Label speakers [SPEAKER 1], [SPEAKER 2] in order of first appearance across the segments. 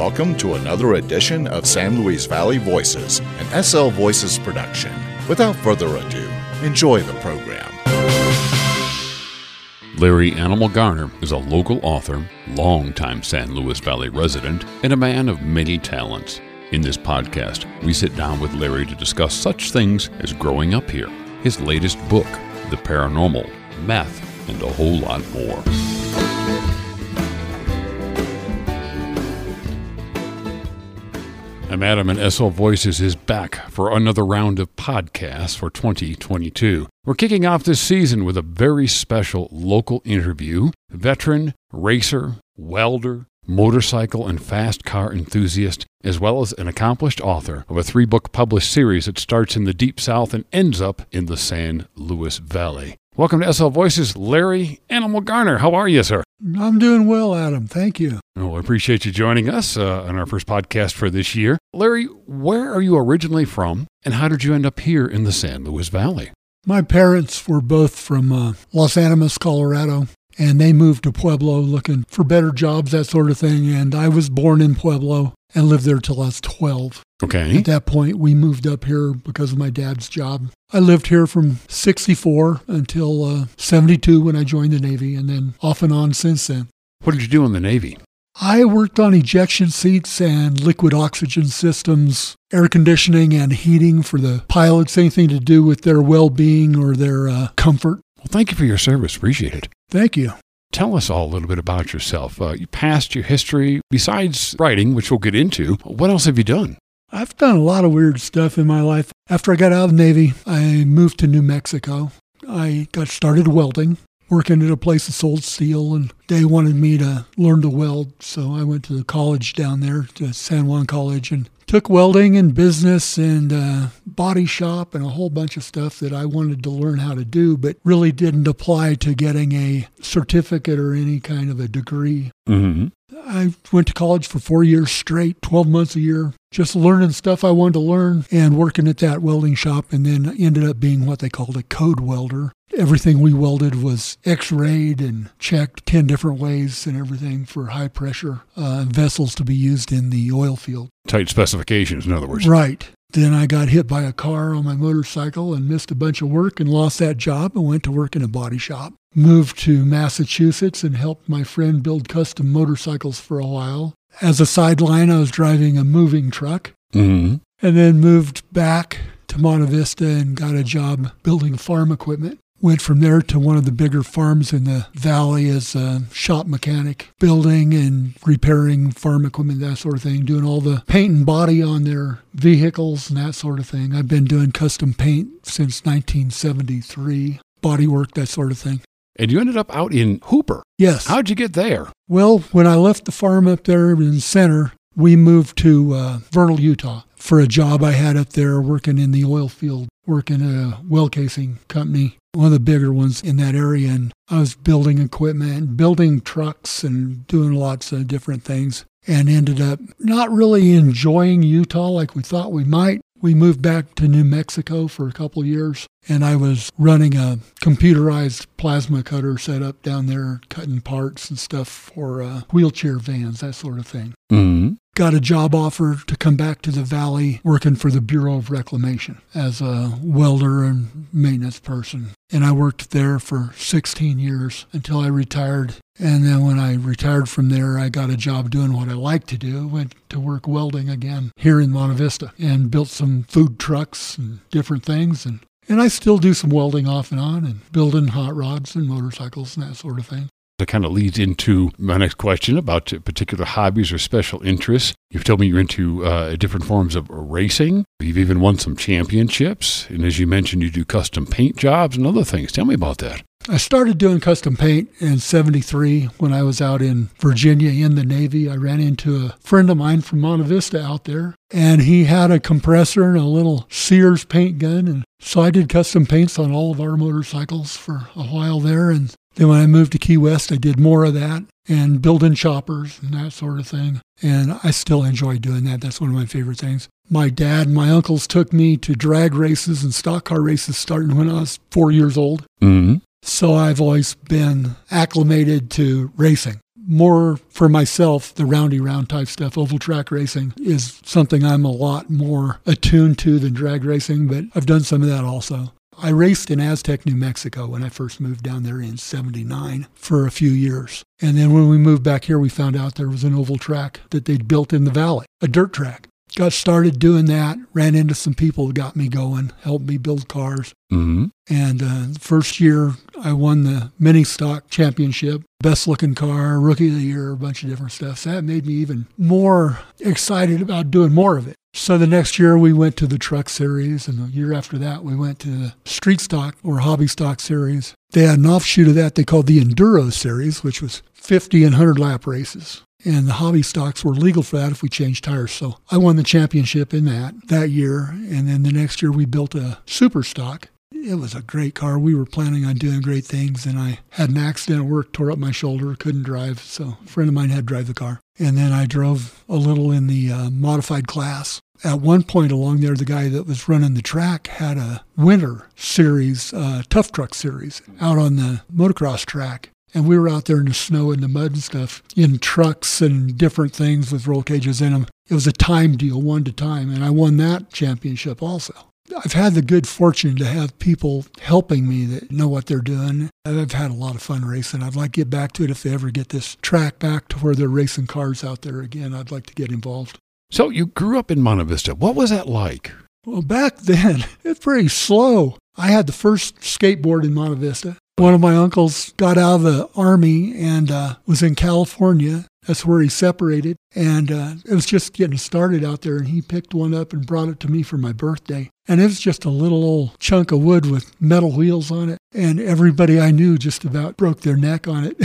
[SPEAKER 1] welcome to another edition of San Luis Valley Voices, an SL Voices production. Without further ado, enjoy the program.
[SPEAKER 2] Larry Animal Garner is a local author, longtime San Luis Valley resident, and a man of many talents. In this podcast, we sit down with Larry to discuss such things as growing up here, his latest book, The Paranormal, Meth, and a whole lot more. I'm Adam, and SL Voices is back for another round of podcasts for 2022. We're kicking off this season with a very special local interview. Veteran, racer, welder, motorcycle, and fast car enthusiast, as well as an accomplished author of a three book published series that starts in the Deep South and ends up in the San Luis Valley. Welcome to SL Voices, Larry Animal Garner. How are you, sir?
[SPEAKER 3] I'm doing well, Adam. Thank you.
[SPEAKER 2] Well, I appreciate you joining us uh, on our first podcast for this year. Larry, where are you originally from, and how did you end up here in the San Luis Valley?
[SPEAKER 3] My parents were both from uh, Las Animas, Colorado, and they moved to Pueblo looking for better jobs, that sort of thing. And I was born in Pueblo and lived there till I was 12.
[SPEAKER 2] Okay.
[SPEAKER 3] At that point, we moved up here because of my dad's job. I lived here from 64 until uh, 72 when I joined the Navy, and then off and on since then.
[SPEAKER 2] What did you do in the Navy?
[SPEAKER 3] I worked on ejection seats and liquid oxygen systems, air conditioning and heating for the pilots, anything to do with their well being or their uh, comfort.
[SPEAKER 2] Well, thank you for your service. Appreciate it.
[SPEAKER 3] Thank you.
[SPEAKER 2] Tell us all a little bit about yourself. Uh, your past, your history. Besides writing, which we'll get into, what else have you done?
[SPEAKER 3] I've done a lot of weird stuff in my life. After I got out of the Navy, I moved to New Mexico. I got started welding, working at a place that sold steel, and they wanted me to learn to weld. So I went to college down there, to San Juan College, and took welding and business and uh, body shop and a whole bunch of stuff that I wanted to learn how to do, but really didn't apply to getting a certificate or any kind of a degree.
[SPEAKER 2] Mm-hmm.
[SPEAKER 3] I went to college for four years straight, 12 months a year, just learning stuff I wanted to learn and working at that welding shop, and then ended up being what they called a code welder. Everything we welded was x rayed and checked 10 different ways and everything for high pressure uh, vessels to be used in the oil field.
[SPEAKER 2] Tight specifications, in other words.
[SPEAKER 3] Right. Then I got hit by a car on my motorcycle and missed a bunch of work and lost that job and went to work in a body shop. Moved to Massachusetts and helped my friend build custom motorcycles for a while. As a sideline, I was driving a moving truck
[SPEAKER 2] Mm-hmm.
[SPEAKER 3] and then moved back to Monte Vista and got a job building farm equipment. Went from there to one of the bigger farms in the valley as a shop mechanic, building and repairing farm equipment, that sort of thing, doing all the paint and body on their vehicles and that sort of thing. I've been doing custom paint since 1973, body work, that sort of thing.
[SPEAKER 2] And you ended up out in Hooper.
[SPEAKER 3] Yes.
[SPEAKER 2] How'd you get there?
[SPEAKER 3] Well, when I left the farm up there in the center, we moved to uh, Vernal, Utah for a job I had up there working in the oil field, working at a well casing company, one of the bigger ones in that area. And I was building equipment, building trucks, and doing lots of different things. And ended up not really enjoying Utah like we thought we might. We moved back to New Mexico for a couple years, and I was running a computerized plasma cutter setup down there, cutting parts and stuff for uh, wheelchair vans, that sort of thing.
[SPEAKER 2] Mm-hmm.
[SPEAKER 3] Got a job offer to come back to the valley working for the Bureau of Reclamation as a welder and maintenance person. And I worked there for 16 years until I retired. And then when I retired from there, I got a job doing what I like to do. Went to work welding again here in Monte Vista and built some food trucks and different things. And, and I still do some welding off and on and building hot rods and motorcycles and that sort of thing.
[SPEAKER 2] That kind of leads into my next question about particular hobbies or special interests. You've told me you're into uh, different forms of racing. You've even won some championships. And as you mentioned, you do custom paint jobs and other things. Tell me about that.
[SPEAKER 3] I started doing custom paint in 73 when I was out in Virginia in the Navy. I ran into a friend of mine from Monte Vista out there, and he had a compressor and a little Sears paint gun. And so I did custom paints on all of our motorcycles for a while there. And then when I moved to Key West, I did more of that and building choppers and that sort of thing. And I still enjoy doing that. That's one of my favorite things. My dad and my uncles took me to drag races and stock car races starting when I was four years old.
[SPEAKER 2] Mm-hmm.
[SPEAKER 3] So I've always been acclimated to racing. more for myself, the roundy round type stuff, oval track racing is something I'm a lot more attuned to than drag racing, but I've done some of that also. I raced in Aztec, New Mexico when I first moved down there in 79 for a few years. And then when we moved back here, we found out there was an oval track that they'd built in the valley, a dirt track. Got started doing that, ran into some people that got me going, helped me build cars.
[SPEAKER 2] Mm-hmm.
[SPEAKER 3] And uh, first year, I won the mini stock championship, best looking car, rookie of the year, a bunch of different stuff. So that made me even more excited about doing more of it. So the next year we went to the truck series, and the year after that we went to the street stock or hobby stock series. They had an offshoot of that they called the Enduro series, which was 50 and 100 lap races. And the hobby stocks were legal for that if we changed tires. So I won the championship in that that year. And then the next year we built a super stock. It was a great car. We were planning on doing great things. And I had an accident at work, tore up my shoulder, couldn't drive. So a friend of mine had to drive the car. And then I drove a little in the uh, modified class. At one point along there, the guy that was running the track had a winter series, uh, tough truck series, out on the motocross track. And we were out there in the snow and the mud and stuff in trucks and different things with roll cages in them. It was a time deal, one to time. And I won that championship also. I've had the good fortune to have people helping me that know what they're doing. I've had a lot of fun racing. I'd like to get back to it if they ever get this track back to where they're racing cars out there again. I'd like to get involved.
[SPEAKER 2] So you grew up in Monte Vista. What was that like?
[SPEAKER 3] Well, back then, it's pretty slow. I had the first skateboard in Monte Vista. One of my uncles got out of the army and uh, was in California. That's where he separated. And uh, it was just getting started out there. And he picked one up and brought it to me for my birthday. And it was just a little old chunk of wood with metal wheels on it. And everybody I knew just about broke their neck on it.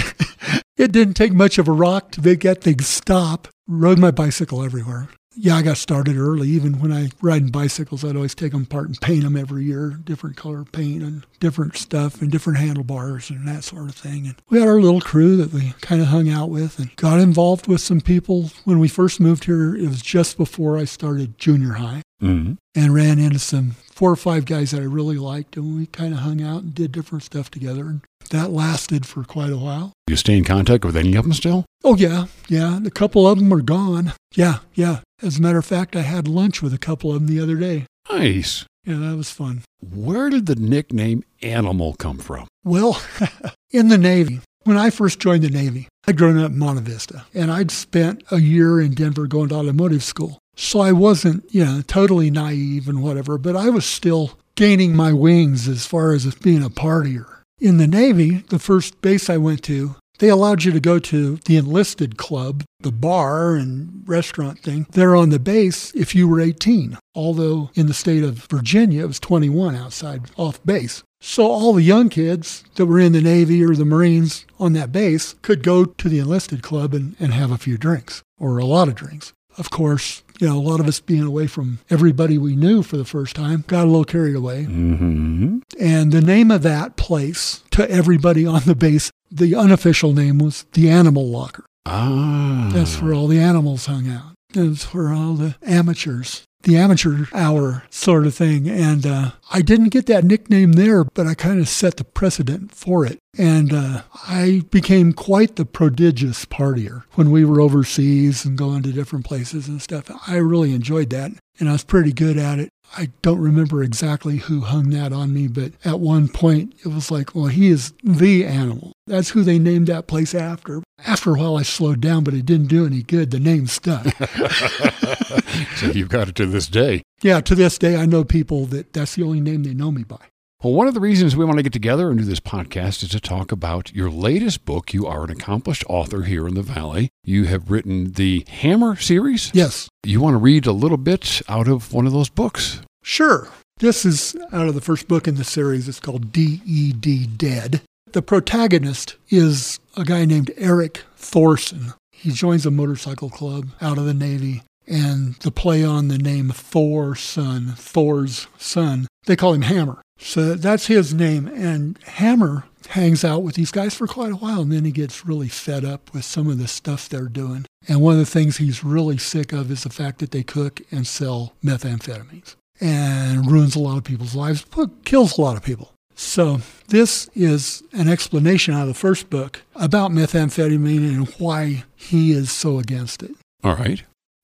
[SPEAKER 3] it didn't take much of a rock to make that thing stop. Rode my bicycle everywhere yeah, I got started early. Even when I riding bicycles, I'd always take them apart and paint them every year, different color paint and different stuff and different handlebars and that sort of thing. And we had our little crew that we kind of hung out with and got involved with some people. When we first moved here, it was just before I started junior high
[SPEAKER 2] Mm-hmm.
[SPEAKER 3] and ran into some four or five guys that I really liked, and we kind of hung out and did different stuff together. And that lasted for quite a while.
[SPEAKER 2] You stay in contact with any of them still?
[SPEAKER 3] Oh, yeah, yeah. A couple of them are gone. Yeah, yeah. As a matter of fact, I had lunch with a couple of them the other day.
[SPEAKER 2] Nice.
[SPEAKER 3] Yeah, that was fun.
[SPEAKER 2] Where did the nickname Animal come from?
[SPEAKER 3] Well, in the Navy, when I first joined the Navy, I'd grown up in Monte Vista, and I'd spent a year in Denver going to automotive school. So I wasn't, you know, totally naive and whatever, but I was still gaining my wings as far as being a partier. In the Navy, the first base I went to, they allowed you to go to the enlisted club, the bar and restaurant thing there on the base if you were 18. Although in the state of Virginia, it was 21 outside off base. So all the young kids that were in the Navy or the Marines on that base could go to the enlisted club and, and have a few drinks or a lot of drinks. Of course, you know, a lot of us being away from everybody we knew for the first time got a little carried away.
[SPEAKER 2] Mm-hmm.
[SPEAKER 3] And the name of that place to everybody on the base, the unofficial name was the Animal Locker.
[SPEAKER 2] Ah.
[SPEAKER 3] That's where all the animals hung out. That's where all the amateurs, the amateur hour sort of thing. And uh, I didn't get that nickname there, but I kind of set the precedent for it. And uh, I became quite the prodigious partier when we were overseas and going to different places and stuff. I really enjoyed that, and I was pretty good at it. I don't remember exactly who hung that on me, but at one point it was like, well, he is the animal. That's who they named that place after. After a while, I slowed down, but it didn't do any good. The name stuck.
[SPEAKER 2] so you've got it to this day.
[SPEAKER 3] yeah, to this day, I know people that that's the only name they know me by.
[SPEAKER 2] Well, one of the reasons we want to get together and do this podcast is to talk about your latest book. You are an accomplished author here in the Valley. You have written the Hammer series.
[SPEAKER 3] Yes,
[SPEAKER 2] You want to read a little bit out of one of those books?
[SPEAKER 3] Sure. This is out of the first book in the series. It's called D.E.D. Dead. The protagonist is a guy named Eric Thorson. He joins a motorcycle club out of the Navy, and the play on the name Thor son, Thor's son, they call him Hammer. So that's his name. And Hammer hangs out with these guys for quite a while, and then he gets really fed up with some of the stuff they're doing. And one of the things he's really sick of is the fact that they cook and sell methamphetamines and ruins a lot of people's lives, but kills a lot of people. So, this is an explanation out of the first book about methamphetamine and why he is so against it.
[SPEAKER 2] All right.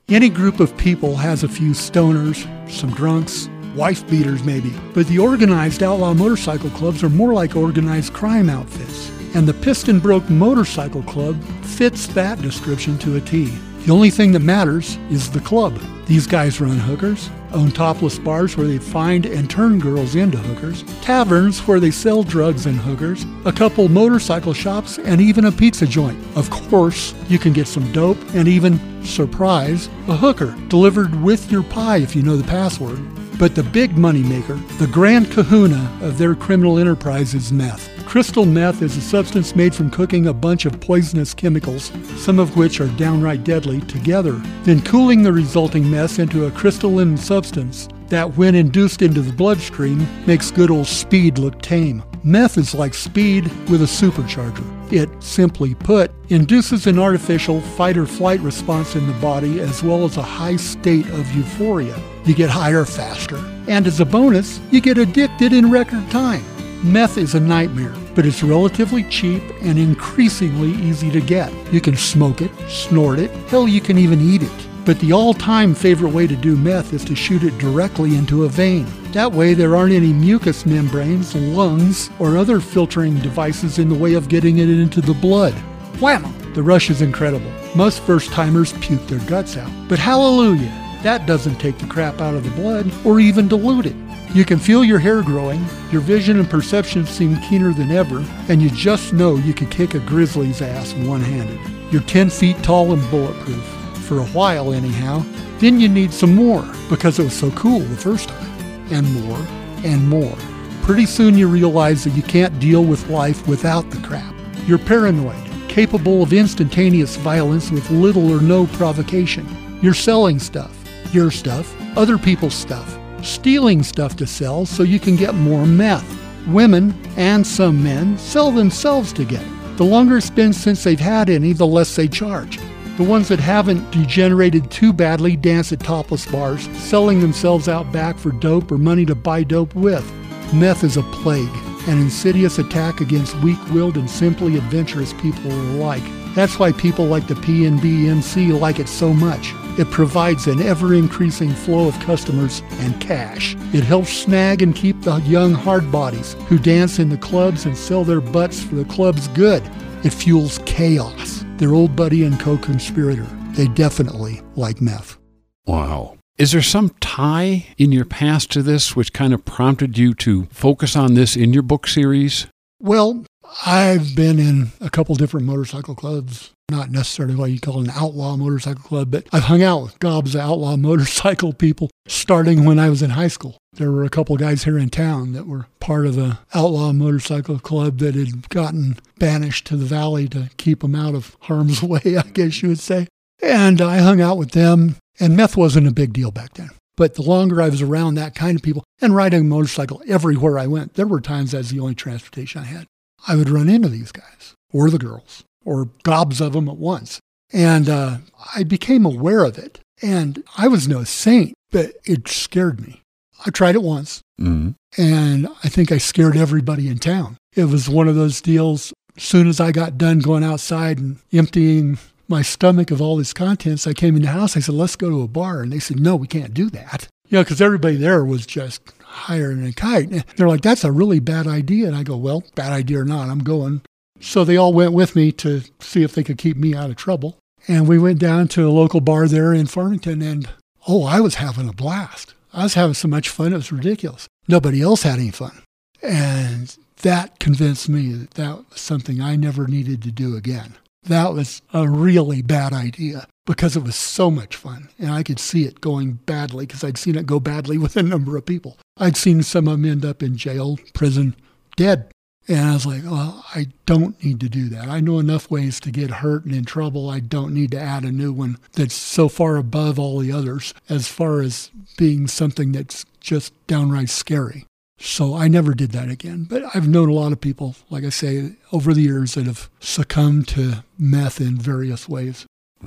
[SPEAKER 3] Any group of people has a few stoners, some drunks, wife beaters maybe, but the organized outlaw motorcycle clubs are more like organized crime outfits. And the Piston Broke Motorcycle Club fits that description to a T. The only thing that matters is the club. These guys run hookers, own topless bars where they find and turn girls into hookers, taverns where they sell drugs and hookers, a couple motorcycle shops, and even a pizza joint. Of course, you can get some dope and even, surprise, a hooker delivered with your pie if you know the password. But the big moneymaker, the grand kahuna of their criminal enterprise is meth. Crystal meth is a substance made from cooking a bunch of poisonous chemicals, some of which are downright deadly, together, then cooling the resulting mess into a crystalline substance that, when induced into the bloodstream, makes good old speed look tame. Meth is like speed with a supercharger. It, simply put, induces an artificial fight or flight response in the body as well as a high state of euphoria. You get higher faster. And as a bonus, you get addicted in record time. Meth is a nightmare, but it's relatively cheap and increasingly easy to get. You can smoke it, snort it, hell, you can even eat it. But the all time favorite way to do meth is to shoot it directly into a vein. That way, there aren't any mucous membranes, lungs, or other filtering devices in the way of getting it into the blood. Whammo! The rush is incredible. Most first timers puke their guts out. But hallelujah, that doesn't take the crap out of the blood or even dilute it. You can feel your hair growing, your vision and perception seem keener than ever, and you just know you could kick a grizzly's ass one handed. You're 10 feet tall and bulletproof. For a while, anyhow. Then you need some more because it was so cool the first time. And more, and more. Pretty soon you realize that you can't deal with life without the crap. You're paranoid, capable of instantaneous violence with little or no provocation. You're selling stuff, your stuff, other people's stuff stealing stuff to sell so you can get more meth. Women, and some men, sell themselves to get it. The longer it's been since they've had any, the less they charge. The ones that haven't degenerated too badly dance at topless bars, selling themselves out back for dope or money to buy dope with. Meth is a plague, an insidious attack against weak-willed and simply adventurous people alike. That's why people like the PNB MC like it so much. It provides an ever increasing flow of customers and cash. It helps snag and keep the young hard bodies who dance in the clubs and sell their butts for the club's good. It fuels chaos. Their old buddy and co conspirator. They definitely like meth.
[SPEAKER 2] Wow. Is there some tie in your past to this which kind of prompted you to focus on this in your book series?
[SPEAKER 3] Well, I've been in a couple different motorcycle clubs not necessarily what you call an outlaw motorcycle club, but I've hung out with gobs of outlaw motorcycle people starting when I was in high school. There were a couple guys here in town that were part of the outlaw motorcycle club that had gotten banished to the valley to keep them out of harm's way, I guess you would say. And I hung out with them, and meth wasn't a big deal back then. But the longer I was around that kind of people and riding a motorcycle everywhere I went, there were times that's the only transportation I had. I would run into these guys or the girls or gobs of them at once. And uh, I became aware of it. And I was no saint, but it scared me. I tried it once, mm-hmm. and I think I scared everybody in town. It was one of those deals. As soon as I got done going outside and emptying my stomach of all this contents, I came in the house. I said, let's go to a bar. And they said, no, we can't do that. You know, because everybody there was just higher than a kite. And they're like, that's a really bad idea. And I go, well, bad idea or not, I'm going. So they all went with me to see if they could keep me out of trouble. And we went down to a local bar there in Farmington, and oh, I was having a blast. I was having so much fun, it was ridiculous. Nobody else had any fun. And that convinced me that that was something I never needed to do again. That was a really bad idea because it was so much fun. And I could see it going badly because I'd seen it go badly with a number of people. I'd seen some of them end up in jail, prison, dead and I was like, well, I don't need to do that. I know enough ways to get hurt and in trouble. I don't need to add a new one that's so far above all the others as far as being something that's just downright scary. So I never did that again. But I've known a lot of people, like I say, over the years that have succumbed to meth in various ways.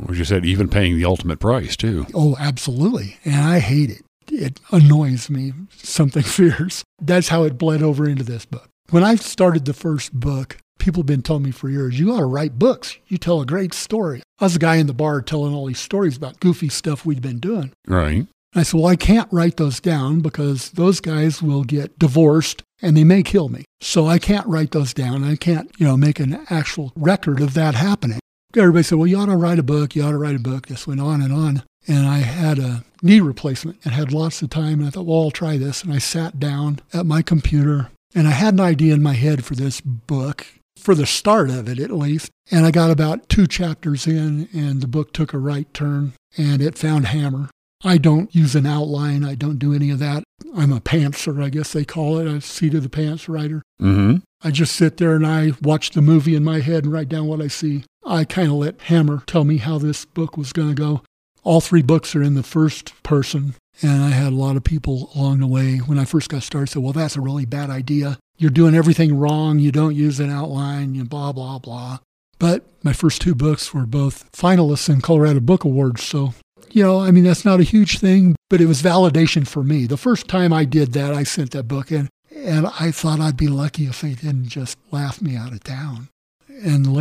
[SPEAKER 2] As you said, even paying the ultimate price, too.
[SPEAKER 3] Oh, absolutely. And I hate it. It annoys me, something fierce. That's how it bled over into this book. When I started the first book, people have been telling me for years, you ought to write books. You tell a great story. I was a guy in the bar telling all these stories about goofy stuff we'd been doing.
[SPEAKER 2] Right.
[SPEAKER 3] I said, Well, I can't write those down because those guys will get divorced and they may kill me. So I can't write those down. I can't, you know, make an actual record of that happening. Everybody said, Well, you ought to write a book. You ought to write a book. This went on and on. And I had a knee replacement and had lots of time. And I thought, Well, I'll try this. And I sat down at my computer and I had an idea in my head for this book, for the start of it at least. And I got about two chapters in, and the book took a right turn and it found Hammer. I don't use an outline. I don't do any of that. I'm a pantser, I guess they call it, a seat of the pants writer.
[SPEAKER 2] Mm-hmm.
[SPEAKER 3] I just sit there and I watch the movie in my head and write down what I see. I kind of let Hammer tell me how this book was going to go. All three books are in the first person, and I had a lot of people along the way when I first got started said, Well, that's a really bad idea. You're doing everything wrong. You don't use an outline, you blah, blah, blah. But my first two books were both finalists in Colorado Book Awards, so you know, I mean, that's not a huge thing, but it was validation for me. The first time I did that, I sent that book in, and I thought I'd be lucky if they didn't just laugh me out of town.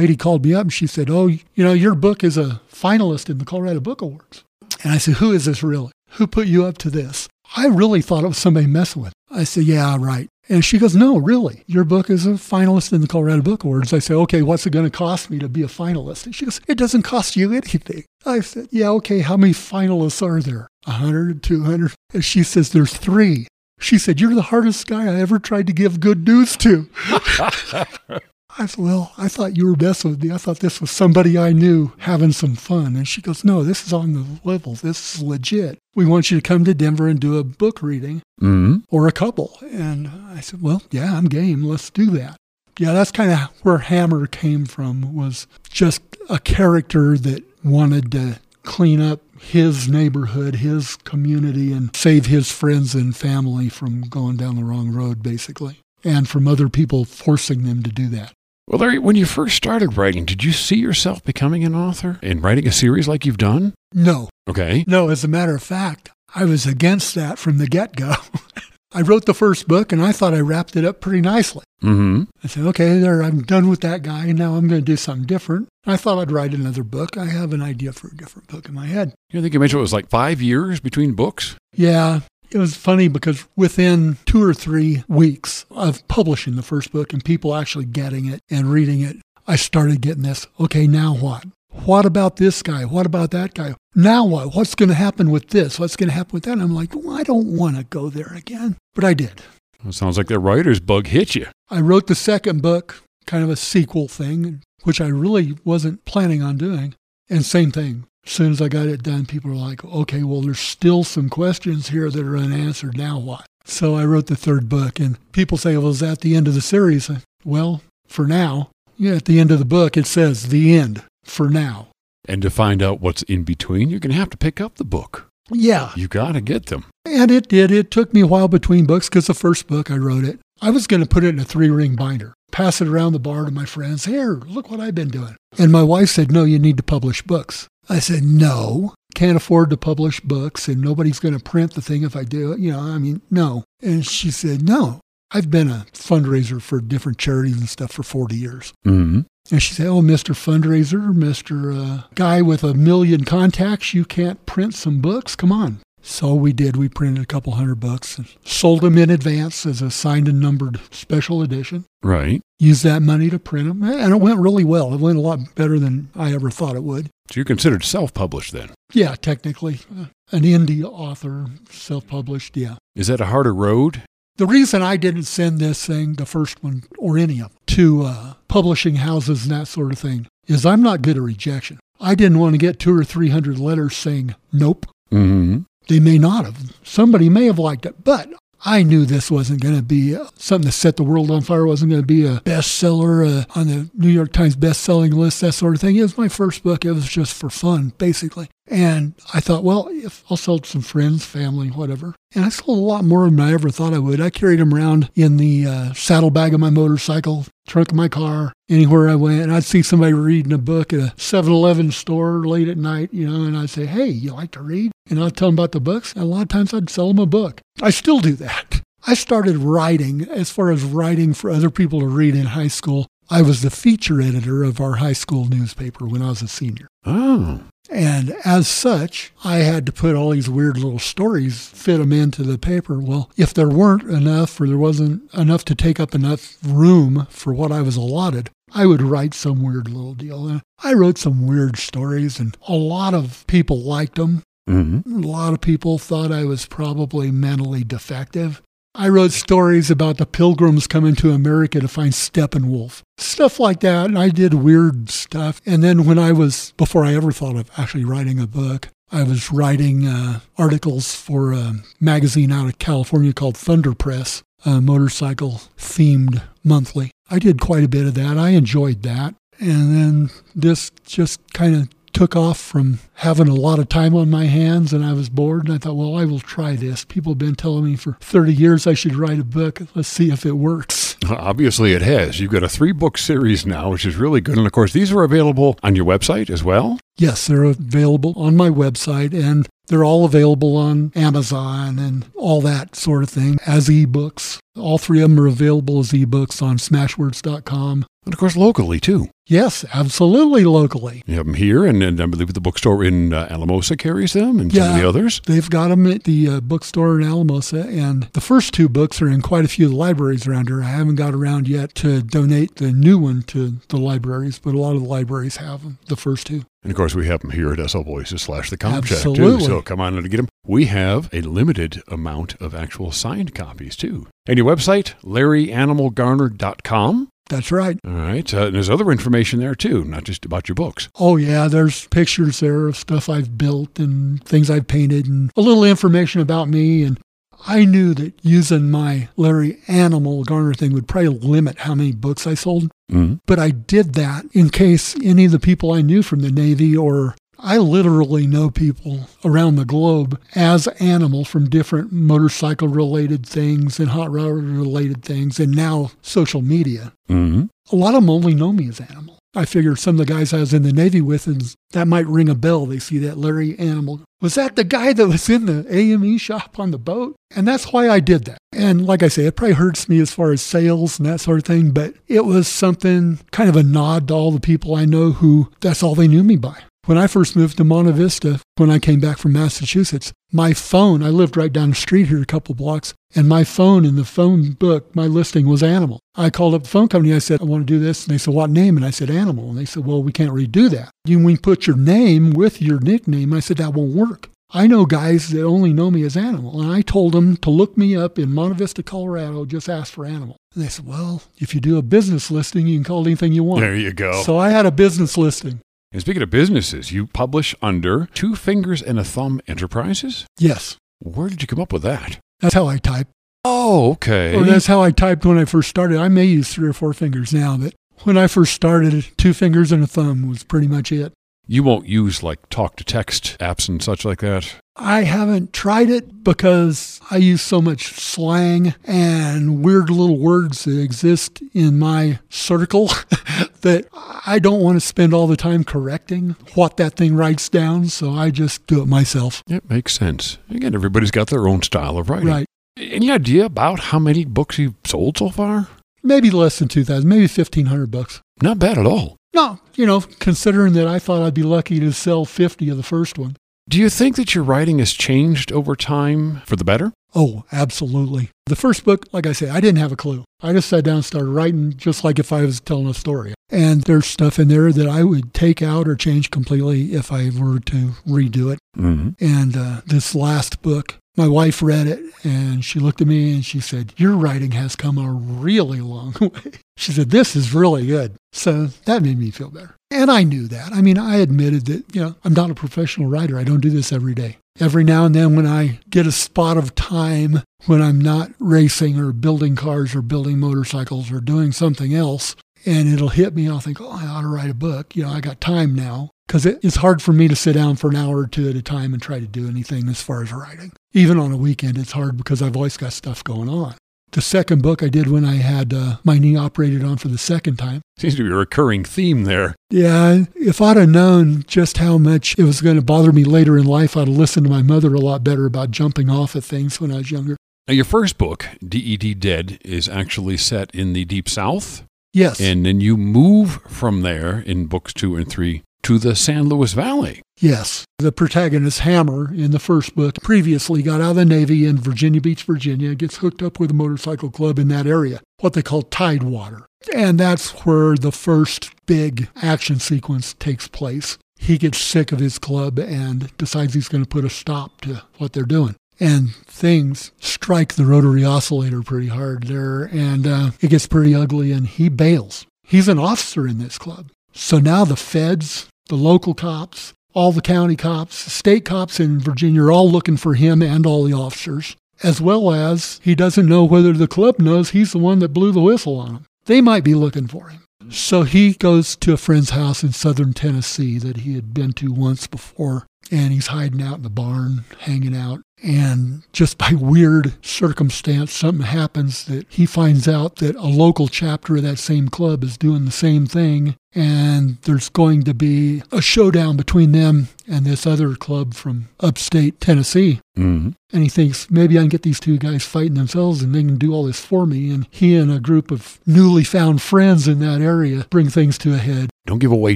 [SPEAKER 3] Lady called me up and she said, Oh, you know, your book is a finalist in the Colorado Book Awards. And I said, Who is this really? Who put you up to this? I really thought it was somebody messing with. I said, Yeah, right. And she goes, No, really. Your book is a finalist in the Colorado Book Awards. I said, Okay, what's it going to cost me to be a finalist? And she goes, It doesn't cost you anything. I said, Yeah, okay, how many finalists are there? A hundred, two hundred? And she says, There's three. She said, You're the hardest guy I ever tried to give good news to. I said, Well, I thought you were messing with me. I thought this was somebody I knew having some fun. And she goes, No, this is on the level. This is legit. We want you to come to Denver and do a book reading
[SPEAKER 2] Mm-hmm.
[SPEAKER 3] or a couple. And I said, Well, yeah, I'm game. Let's do that. Yeah, that's kind of where Hammer came from, was just a character that wanted to clean up his neighborhood, his community, and save his friends and family from going down the wrong road, basically, and from other people forcing them to do that.
[SPEAKER 2] Well, Larry, when you first started writing, did you see yourself becoming an author and writing a series like you've done?
[SPEAKER 3] No,
[SPEAKER 2] Okay.
[SPEAKER 3] no, as a matter of fact, I was against that from the get go. I wrote the first book and I thought I wrapped it up pretty nicely.
[SPEAKER 2] Mm-hmm.
[SPEAKER 3] I said, okay, there, I'm done with that guy. And now I'm going to do something different. I thought I'd write another book. I have an idea for a different book in my head.
[SPEAKER 2] I think you mentioned it was like five years between books.
[SPEAKER 3] Yeah, it was funny because within two or three weeks of publishing the first book and people actually getting it and reading it, I started getting this. Okay, now what? What about this guy? What about that guy? Now what? What's going to happen with this? What's going to happen with that? And I'm like, well, I don't want to go there again. But I did.
[SPEAKER 2] Sounds like the writer's bug hit you.
[SPEAKER 3] I wrote the second book, kind of a sequel thing, which I really wasn't planning on doing. And same thing. As soon as I got it done, people were like, okay, well, there's still some questions here that are unanswered. Now what? So I wrote the third book, and people say, well, is that the end of the series? Well, for now, yeah, at the end of the book, it says the end for now.
[SPEAKER 2] And to find out what's in between, you're going to have to pick up the book.
[SPEAKER 3] Yeah.
[SPEAKER 2] You got to get them.
[SPEAKER 3] And it did. It took me a while between books because the first book I wrote it, I was going to put it in a three ring binder, pass it around the bar to my friends. Here, look what I've been doing. And my wife said, No, you need to publish books. I said, No, can't afford to publish books and nobody's going to print the thing if I do it. You know, I mean, no. And she said, No, I've been a fundraiser for different charities and stuff for 40 years.
[SPEAKER 2] Mm-hmm.
[SPEAKER 3] And she said, Oh, Mr. Fundraiser, Mr. Uh, guy with a million contacts, you can't print some books? Come on. So we did. We printed a couple hundred books and sold them in advance as a signed and numbered special edition.
[SPEAKER 2] Right.
[SPEAKER 3] Used that money to print them. And it went really well. It went a lot better than I ever thought it would.
[SPEAKER 2] So you're considered self-published then.
[SPEAKER 3] Yeah, technically. Uh, An indie author, self published, yeah.
[SPEAKER 2] Is that a harder road?
[SPEAKER 3] The reason I didn't send this thing, the first one, or any of them, to uh, publishing houses and that sort of thing, is I'm not good at rejection. I didn't want to get two or three hundred letters saying nope.
[SPEAKER 2] Mm-hmm.
[SPEAKER 3] They may not have. Somebody may have liked it, but I knew this wasn't going to be something that set the world on fire. wasn't going to be a bestseller uh, on the New York Times best-selling list, that sort of thing. It was my first book. It was just for fun, basically. And I thought, well, if I'll sell to some friends, family, whatever. And I sold a lot more than I ever thought I would. I carried them around in the uh, saddlebag of my motorcycle, trunk of my car, anywhere I went. And I'd see somebody reading a book at a 7-Eleven store late at night, you know, and I'd say, hey, you like to read? And I'd tell them about the books. And a lot of times I'd sell them a book. I still do that. I started writing as far as writing for other people to read in high school. I was the feature editor of our high school newspaper when I was a senior.
[SPEAKER 2] Oh.
[SPEAKER 3] And as such, I had to put all these weird little stories, fit them into the paper. Well, if there weren't enough or there wasn't enough to take up enough room for what I was allotted, I would write some weird little deal. And I wrote some weird stories, and a lot of people liked them.
[SPEAKER 2] Mm-hmm.
[SPEAKER 3] A lot of people thought I was probably mentally defective. I wrote stories about the pilgrims coming to America to find Steppenwolf, stuff like that. And I did weird stuff. And then when I was, before I ever thought of actually writing a book, I was writing uh, articles for a magazine out of California called Thunder Press, a motorcycle themed monthly. I did quite a bit of that. I enjoyed that. And then this just kind of took off from having a lot of time on my hands and I was bored and I thought, well, I will try this. People have been telling me for 30 years I should write a book. Let's see if it works.
[SPEAKER 2] Obviously, it has. You've got a three book series now, which is really good. And of course, these are available on your website as well.
[SPEAKER 3] Yes, they're available on my website and they're all available on Amazon and all that sort of thing as ebooks. All three of them are available as ebooks on smashwords.com.
[SPEAKER 2] And of course, locally too.
[SPEAKER 3] Yes, absolutely locally.
[SPEAKER 2] You have them here, and, and I believe the bookstore in uh, Alamosa carries them, and some of the others.
[SPEAKER 3] They've got them at the uh, bookstore in Alamosa, and the first two books are in quite a few of the libraries around here. I haven't got around yet to donate the new one to the libraries, but a lot of the libraries have them, the first two.
[SPEAKER 2] And of course, we have them here at SL Voices slash the Comp too. So come on in to get them. We have a limited amount of actual signed copies too. And your website, larryanimalgarner.com.
[SPEAKER 3] That's right.
[SPEAKER 2] All right. Uh, and there's other information there too, not just about your books.
[SPEAKER 3] Oh, yeah, there's pictures there of stuff I've built and things I've painted and a little information about me. And I knew that using my Larry Animal Garner thing would probably limit how many books I sold.
[SPEAKER 2] Mm-hmm.
[SPEAKER 3] But I did that in case any of the people I knew from the Navy or I literally know people around the globe as animal from different motorcycle related things and hot rod related things and now social media.
[SPEAKER 2] Mm-hmm.
[SPEAKER 3] A lot of them only know me as animal. I figure some of the guys I was in the Navy with, and that might ring a bell. They see that Larry Animal. Was that the guy that was in the AME shop on the boat? And that's why I did that. And like I say, it probably hurts me as far as sales and that sort of thing, but it was something kind of a nod to all the people I know who that's all they knew me by. When I first moved to Monte Vista, when I came back from Massachusetts, my phone, I lived right down the street here a couple blocks, and my phone in the phone book, my listing was animal. I called up the phone company. I said, I want to do this. And they said, What name? And I said, Animal. And they said, Well, we can't really do that. You we put your name with your nickname. I said, That won't work. I know guys that only know me as Animal. And I told them to look me up in Monte Vista, Colorado, just ask for Animal. And they said, Well, if you do a business listing, you can call it anything you want.
[SPEAKER 2] There you go.
[SPEAKER 3] So I had a business listing.
[SPEAKER 2] And speaking of businesses, you publish under Two Fingers and a Thumb Enterprises.
[SPEAKER 3] Yes,
[SPEAKER 2] Where did you come up with that?
[SPEAKER 3] that's how I type.
[SPEAKER 2] Oh, okay.
[SPEAKER 3] Or that's how I typed when I first started. I may use three or four fingers now, but when I first started, two fingers and a thumb was pretty much it.
[SPEAKER 2] you won't use like talk to text apps and such like that.
[SPEAKER 3] I haven't tried it because I use so much slang and weird little words that exist in my circle that I don't want to spend all the time correcting what that thing writes down. So I just do it myself.
[SPEAKER 2] It makes sense. Again, everybody's got their own style of writing.
[SPEAKER 3] Right.
[SPEAKER 2] Any idea about how many books you've sold so far?
[SPEAKER 3] Maybe less than 2000, maybe 1500 bucks.
[SPEAKER 2] Not bad at all.
[SPEAKER 3] No, you know, considering that I thought I'd be lucky to sell 50 of the first one.
[SPEAKER 2] Do you think that your writing has changed over time for the better?
[SPEAKER 3] Oh, absolutely. The first book, like I say, I didn't have a clue. I just sat down and started writing just like if I was telling a story. And there's stuff in there that I would take out or change completely if I were to redo it.
[SPEAKER 2] Mm-hmm.
[SPEAKER 3] And uh, this last book, my wife read it and she looked at me and she said, Your writing has come a really long way. She said, This is really good. So that made me feel better. And I knew that. I mean, I admitted that, you know, I'm not a professional writer. I don't do this every day. Every now and then, when I get a spot of time when I'm not racing or building cars or building motorcycles or doing something else, and it'll hit me, I'll think, oh, I ought to write a book. You know, I got time now. Because it's hard for me to sit down for an hour or two at a time and try to do anything as far as writing. Even on a weekend, it's hard because I've always got stuff going on. The second book I did when I had uh, my knee operated on for the second time.
[SPEAKER 2] Seems to be a recurring theme there.
[SPEAKER 3] Yeah, if I'd have known just how much it was going to bother me later in life, I'd have listened to my mother a lot better about jumping off of things when I was younger.
[SPEAKER 2] Now, your first book, DED Dead, is actually set in the Deep South.
[SPEAKER 3] Yes.
[SPEAKER 2] And then you move from there in books two and three to the San Luis Valley.
[SPEAKER 3] Yes. The protagonist, Hammer, in the first book, previously got out of the Navy in Virginia Beach, Virginia, gets hooked up with a motorcycle club in that area, what they call Tidewater. And that's where the first big action sequence takes place. He gets sick of his club and decides he's going to put a stop to what they're doing and things strike the rotary oscillator pretty hard there, and uh, it gets pretty ugly, and he bails. He's an officer in this club. So now the feds, the local cops, all the county cops, state cops in Virginia are all looking for him and all the officers, as well as he doesn't know whether the club knows he's the one that blew the whistle on him. They might be looking for him. So he goes to a friend's house in southern Tennessee that he had been to once before, and he's hiding out in the barn, hanging out. And just by weird circumstance, something happens that he finds out that a local chapter of that same club is doing the same thing. And there's going to be a showdown between them and this other club from upstate Tennessee.
[SPEAKER 2] Mm-hmm.
[SPEAKER 3] And he thinks maybe I can get these two guys fighting themselves and they can do all this for me. And he and a group of newly found friends in that area bring things to a head.
[SPEAKER 2] Don't give away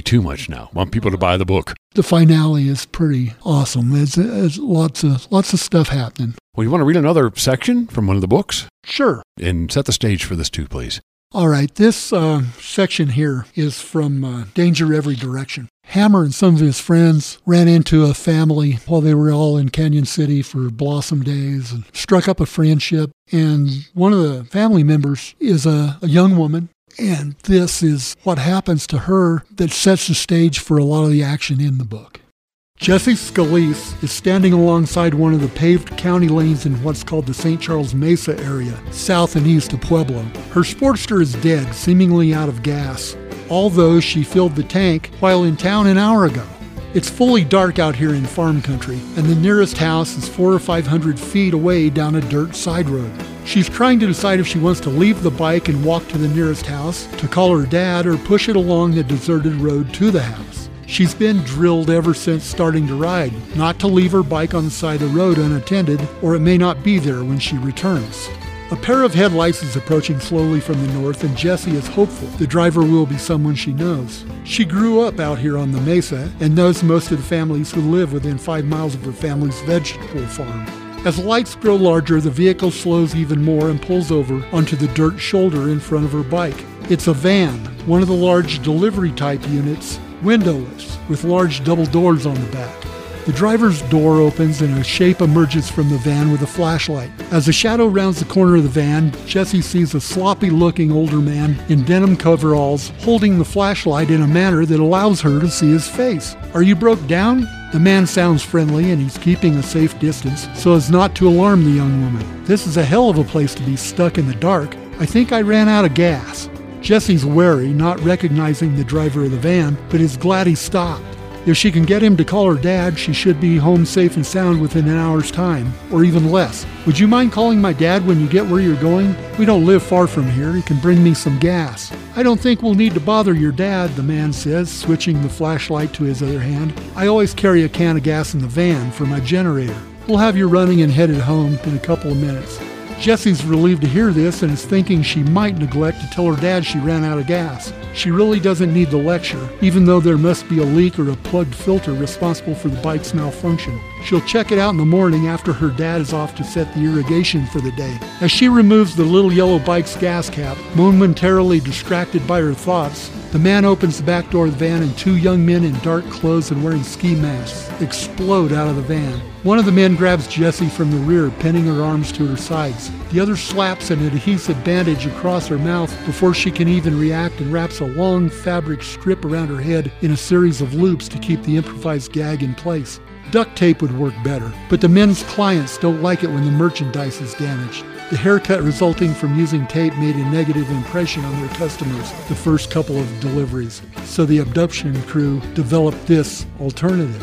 [SPEAKER 2] too much now. Want people to buy the book.
[SPEAKER 3] The finale is pretty awesome. It's, it's lots of lots of stuff happening.
[SPEAKER 2] Well, you want to read another section from one of the books?
[SPEAKER 3] Sure.
[SPEAKER 2] And set the stage for this too, please.
[SPEAKER 3] All right. This uh, section here is from uh, Danger Every Direction. Hammer and some of his friends ran into a family while they were all in Cañon City for Blossom Days and struck up a friendship. And one of the family members is a, a young woman and this is what happens to her that sets the stage for a lot of the action in the book. Jessie Scalise is standing alongside one of the paved county lanes in what's called the St. Charles Mesa area, south and east of Pueblo. Her Sportster is dead, seemingly out of gas, although she filled the tank while in town an hour ago. It's fully dark out here in farm country, and the nearest house is four or five hundred feet away down a dirt side road. She's trying to decide if she wants to leave the bike and walk to the nearest house, to call her dad, or push it along the deserted road to the house. She's been drilled ever since starting to ride, not to leave her bike on the side of the road unattended, or it may not be there when she returns. A pair of headlights is approaching slowly from the north, and Jessie is hopeful the driver will be someone she knows. She grew up out here on the mesa and knows most of the families who live within five miles of her family's vegetable farm. As lights grow larger, the vehicle slows even more and pulls over onto the dirt shoulder in front of her bike. It's a van, one of the large delivery type units, windowless, with large double doors on the back. The driver's door opens and a shape emerges from the van with a flashlight. As a shadow rounds the corner of the van, Jesse sees a sloppy looking older man in denim coveralls holding the flashlight in a manner that allows her to see his face. Are you broke down? The man sounds friendly and he's keeping a safe distance so as not to alarm the young woman. This is a hell of a place to be stuck in the dark. I think I ran out of gas. Jessie's wary, not recognizing the driver of the van, but is glad he stopped. If she can get him to call her dad, she should be home safe and sound within an hour's time, or even less. Would you mind calling my dad when you get where you're going? We don't live far from here. He can bring me some gas. I don't think we'll need to bother your dad, the man says, switching the flashlight to his other hand. I always carry a can of gas in the van for my generator. We'll have you running and headed home in a couple of minutes. Jessie's relieved to hear this and is thinking she might neglect to tell her dad she ran out of gas. She really doesn't need the lecture, even though there must be a leak or a plugged filter responsible for the bike's malfunction. She'll check it out in the morning after her dad is off to set the irrigation for the day. As she removes the little yellow bike's gas cap, momentarily distracted by her thoughts, the man opens the back door of the van and two young men in dark clothes and wearing ski masks explode out of the van. One of the men grabs Jessie from the rear, pinning her arms to her sides. The other slaps an adhesive bandage across her mouth before she can even react and wraps a long fabric strip around her head in a series of loops to keep the improvised gag in place. Duct tape would work better, but the men's clients don't like it when the merchandise is damaged. The haircut resulting from using tape made a negative impression on their customers the first couple of deliveries, so the abduction crew developed this alternative.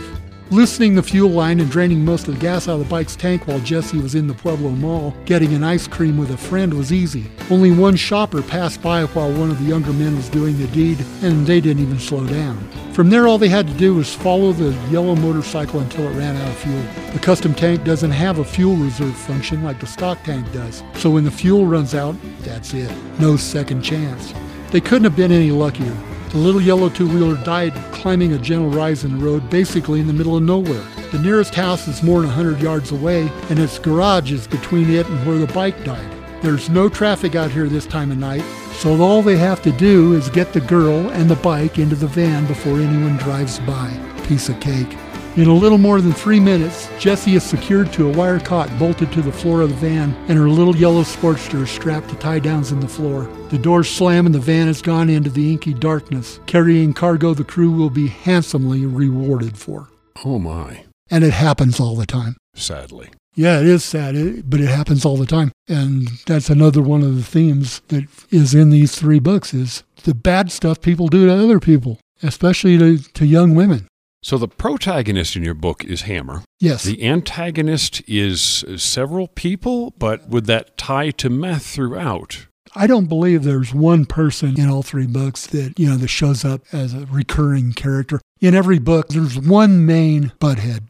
[SPEAKER 3] Loosening the fuel line and draining most of the gas out of the bike's tank while Jesse was in the Pueblo Mall getting an ice cream with a friend was easy. Only one shopper passed by while one of the younger men was doing the deed, and they didn't even slow down. From there, all they had to do was follow the yellow motorcycle until it ran out of fuel. The custom tank doesn't have a fuel reserve function like the stock tank does, so when the fuel runs out, that's it. No second chance. They couldn't have been any luckier. The little yellow two wheeler died climbing a gentle rise in the road, basically in the middle of nowhere. The nearest house is more than 100 yards away, and its garage is between it and where the bike died. There's no traffic out here this time of night, so all they have to do is get the girl and the bike into the van before anyone drives by. Piece of cake. In a little more than three minutes, Jessie is secured to a wire cot bolted to the floor of the van, and her little yellow Sportster is strapped to tie downs in the floor. The doors slam and the van has gone into the inky darkness, carrying cargo the crew will be handsomely rewarded for.
[SPEAKER 2] Oh my.
[SPEAKER 3] And it happens all the time.
[SPEAKER 2] Sadly.
[SPEAKER 3] Yeah, it is sad, it, but it happens all the time. And that's another one of the themes that is in these three books is the bad stuff people do to other people, especially to, to young women.
[SPEAKER 2] So the protagonist in your book is Hammer.
[SPEAKER 3] Yes.
[SPEAKER 2] The antagonist is several people, but would that tie to meth throughout?
[SPEAKER 3] I don't believe there's one person in all three books that, you know, that shows up as a recurring character. In every book, there's one main butthead.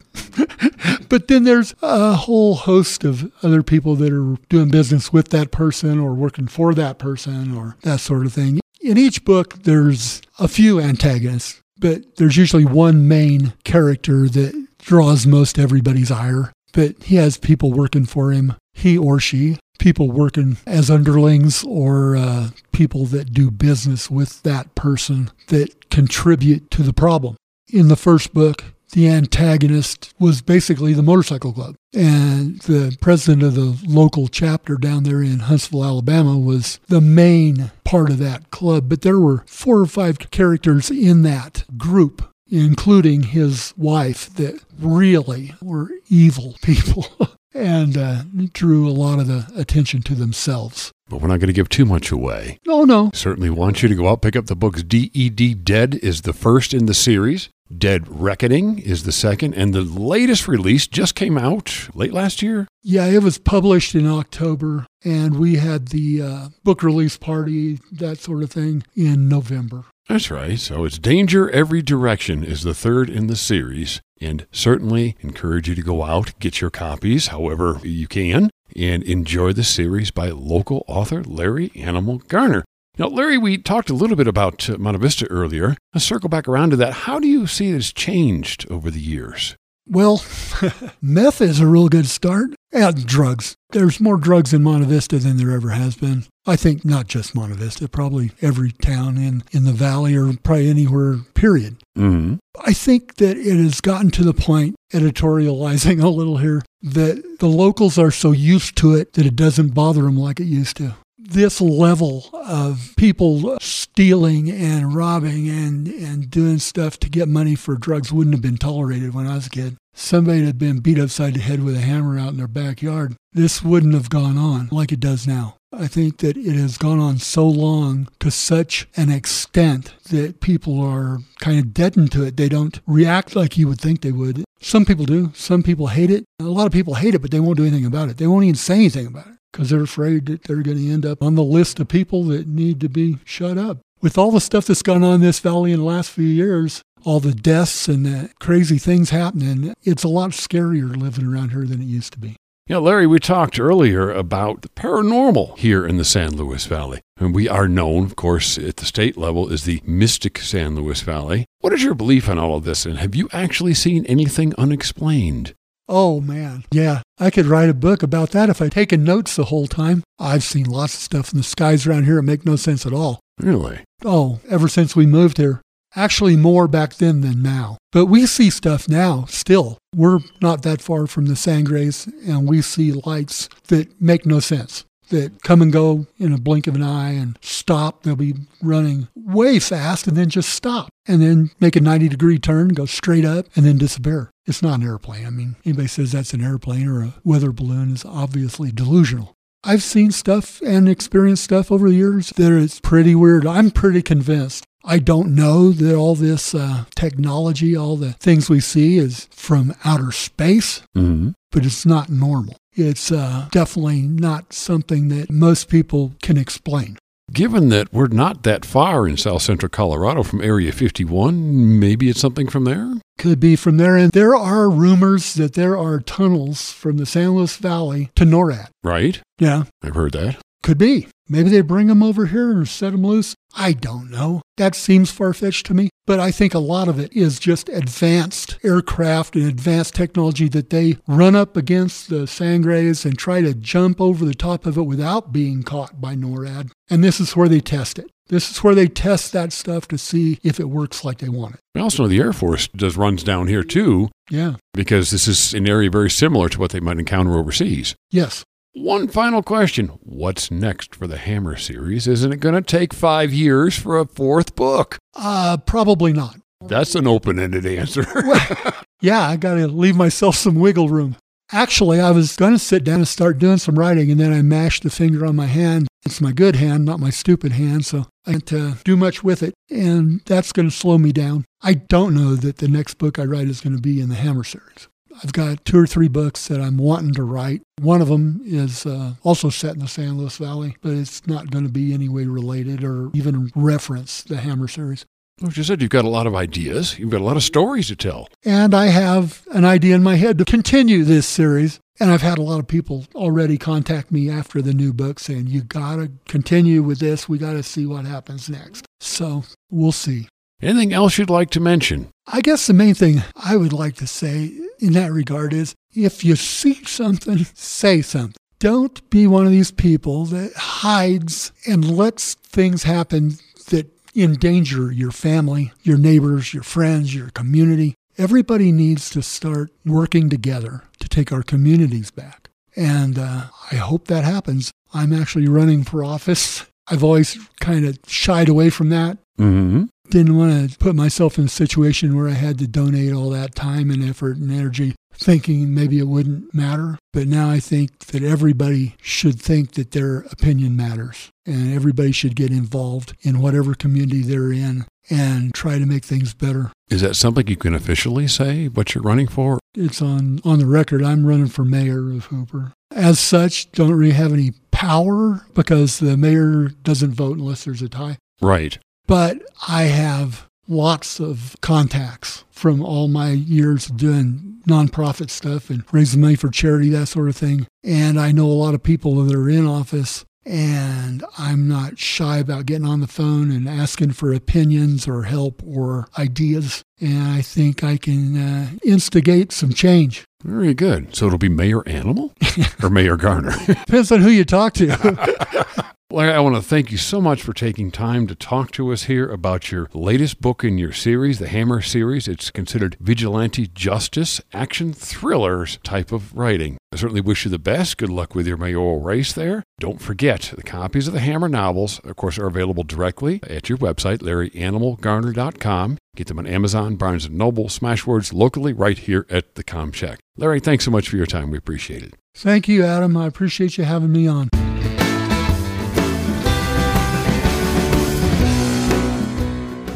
[SPEAKER 3] but then there's a whole host of other people that are doing business with that person or working for that person or that sort of thing. In each book, there's a few antagonists but there's usually one main character that draws most everybody's ire. But he has people working for him, he or she, people working as underlings or uh, people that do business with that person that contribute to the problem. In the first book, the antagonist was basically the motorcycle club. And the president of the local chapter down there in Huntsville, Alabama, was the main part of that club. But there were four or five characters in that group, including his wife, that really were evil people. and uh, drew a lot of the attention to themselves.
[SPEAKER 2] But we're not going to give too much away.
[SPEAKER 3] Oh, no.
[SPEAKER 2] Certainly want you to go out, pick up the books. DED Dead is the first in the series. Dead Reckoning is the second, and the latest release just came out late last year.
[SPEAKER 3] Yeah, it was published in October, and we had the uh, book release party, that sort of thing, in November.
[SPEAKER 2] That's right. So it's Danger Every Direction is the third in the series, and certainly encourage you to go out, get your copies however you can, and enjoy the series by local author Larry Animal Garner. Now, Larry, we talked a little bit about uh, Monte Vista earlier. Let's circle back around to that. How do you see it has changed over the years?
[SPEAKER 3] Well, meth is a real good start. And drugs. There's more drugs in Monte Vista than there ever has been. I think not just Monte Vista, probably every town in, in the valley or probably anywhere, period.
[SPEAKER 2] Mm-hmm.
[SPEAKER 3] I think that it has gotten to the point, editorializing a little here, that the locals are so used to it that it doesn't bother them like it used to this level of people stealing and robbing and, and doing stuff to get money for drugs wouldn't have been tolerated when I was a kid. Somebody had been beat upside the head with a hammer out in their backyard. This wouldn't have gone on like it does now. I think that it has gone on so long to such an extent that people are kind of deadened to it. They don't react like you would think they would. Some people do. Some people hate it. A lot of people hate it, but they won't do anything about it. They won't even say anything about it because they're afraid that they're going to end up on the list of people that need to be shut up. With all the stuff that's gone on in this valley in the last few years, all the deaths and the crazy things happening, it's a lot scarier living around here than it used to be.
[SPEAKER 2] Yeah, Larry, we talked earlier about the paranormal here in the San Luis Valley. And we are known, of course, at the state level as the mystic San Luis Valley. What is your belief on all of this? And have you actually seen anything unexplained?
[SPEAKER 3] Oh, man. Yeah, I could write a book about that if I'd taken notes the whole time. I've seen lots of stuff in the skies around here that make no sense at all.
[SPEAKER 2] Really?
[SPEAKER 3] Oh, ever since we moved here. Actually, more back then than now. But we see stuff now still. We're not that far from the Sangres, and we see lights that make no sense that come and go in a blink of an eye and stop. They'll be running way fast and then just stop and then make a 90 degree turn, go straight up, and then disappear. It's not an airplane. I mean, anybody says that's an airplane or a weather balloon is obviously delusional. I've seen stuff and experienced stuff over the years that is pretty weird. I'm pretty convinced. I don't know that all this uh, technology, all the things we see is from outer space,
[SPEAKER 2] Mm-hmm.
[SPEAKER 3] but it's not normal. It's uh, definitely not something that most people can explain.
[SPEAKER 2] Given that we're not that far in south central Colorado from Area 51, maybe it's something from there?
[SPEAKER 3] Could be from there. And there are rumors that there are tunnels from the San Luis Valley to NORAD.
[SPEAKER 2] Right?
[SPEAKER 3] Yeah,
[SPEAKER 2] I've heard that.
[SPEAKER 3] Could be. Maybe they bring them over here and set them loose. I don't know. That seems far fetched to me. But I think a lot of it is just advanced aircraft and advanced technology that they run up against the Sangres and try to jump over the top of it without being caught by NORAD. And this is where they test it. This is where they test that stuff to see if it works like they want it.
[SPEAKER 2] I also know the Air Force does runs down here too,
[SPEAKER 3] Yeah.
[SPEAKER 2] because this is an area very similar to what they might encounter overseas.
[SPEAKER 3] Yes.
[SPEAKER 2] One final question What's next for the Hammer series? Isn't it going to take five years for a fourth book?
[SPEAKER 3] Uh, probably not.
[SPEAKER 2] That's an open ended answer.
[SPEAKER 3] Yeah, I got to leave myself some wiggle room. Actually, I was going to sit down and start doing some writing, and then I mashed the finger on my hand. It's my good hand, not my stupid hand, so I can't uh, do much with it, and that's going to slow me down. I don't know that the next book I write is going to be in the Hammer series. I've got two or three books that I'm wanting to write. One of them is uh, also set in the San Luis Valley, but it's not going to be any way related or even reference the Hammer series.
[SPEAKER 2] As you said, you've got a lot of ideas, you've got a lot of stories to tell.
[SPEAKER 3] And I have an idea in my head to continue this series. And I've had a lot of people already contact me after the new book saying, you got to continue with this. We got to see what happens next. So we'll see.
[SPEAKER 2] Anything else you'd like to mention?
[SPEAKER 3] I guess the main thing I would like to say in that regard is if you see something, say something. Don't be one of these people that hides and lets things happen that endanger your family, your neighbors, your friends, your community. Everybody needs to start working together to take our communities back. And uh, I hope that happens. I'm actually running for office. I've always kind of shied away from that
[SPEAKER 2] Mm-hmm.
[SPEAKER 3] Didn't want to put myself in a situation where I had to donate all that time and effort and energy thinking maybe it wouldn't matter. But now I think that everybody should think that their opinion matters and everybody should get involved in whatever community they're in and try to make things better.
[SPEAKER 2] Is that something you can officially say what you're running for?
[SPEAKER 3] It's on, on the record. I'm running for mayor of Hooper. As such, don't really have any power because the mayor doesn't vote unless there's a tie.
[SPEAKER 2] Right.
[SPEAKER 3] But I have lots of contacts from all my years of doing nonprofit stuff and raising money for charity, that sort of thing. And I know a lot of people that are in office, and I'm not shy about getting on the phone and asking for opinions or help or ideas. And I think I can uh, instigate some change.
[SPEAKER 2] Very good. So it'll be Mayor Animal or Mayor Garner?
[SPEAKER 3] Depends on who you talk to.
[SPEAKER 2] Larry, I want to thank you so much for taking time to talk to us here about your latest book in your series, the Hammer series. It's considered vigilante justice, action thrillers type of writing. I certainly wish you the best. Good luck with your mayoral race there. Don't forget, the copies of the Hammer novels, of course, are available directly at your website, larryanimalgarner.com. Get them on Amazon, Barnes & Noble, Smashwords, locally right here at the Com Shack. Larry, thanks so much for your time. We appreciate it.
[SPEAKER 3] Thank you, Adam. I appreciate you having me on.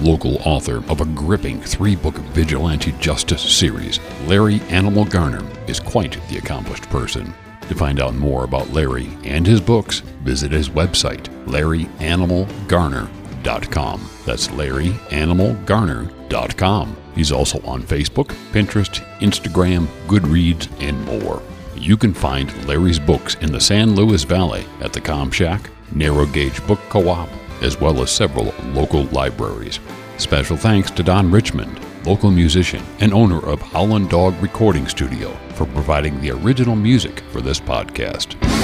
[SPEAKER 2] Local author of a gripping three book vigilante justice series, Larry Animal Garner is quite the accomplished person. To find out more about Larry and his books, visit his website, larryanimalgarner.com. That's larryanimalgarner.com. He's also on Facebook, Pinterest, Instagram, Goodreads, and more. You can find Larry's books in the San Luis Valley at the Com Shack, Narrow Gauge Book Co op, as well as several local libraries. Special thanks to Don Richmond, local musician and owner of Howland Dog Recording Studio, for providing the original music for this podcast.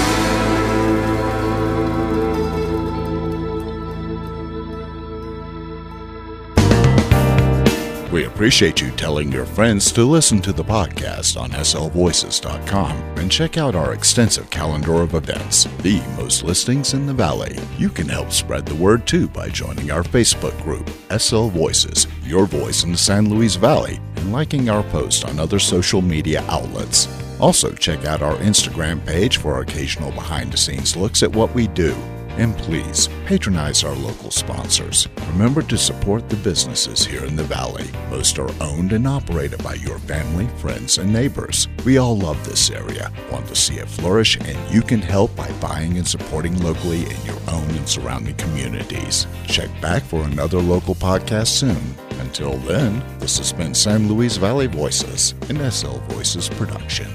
[SPEAKER 1] We appreciate you telling your friends to listen to the podcast on slvoices.com and check out our extensive calendar of events, the most listings in the Valley. You can help spread the word too by joining our Facebook group, SL Voices, Your Voice in the San Luis Valley, and liking our posts on other social media outlets. Also, check out our Instagram page for occasional behind the scenes looks at what we do. And please patronize our local sponsors. Remember to support the businesses here in the Valley. Most are owned and operated by your family, friends, and neighbors. We all love this area, want to see it flourish, and you can help by buying and supporting locally in your own and surrounding communities. Check back for another local podcast soon. Until then, this has been San Luis Valley Voices, an SL Voices production.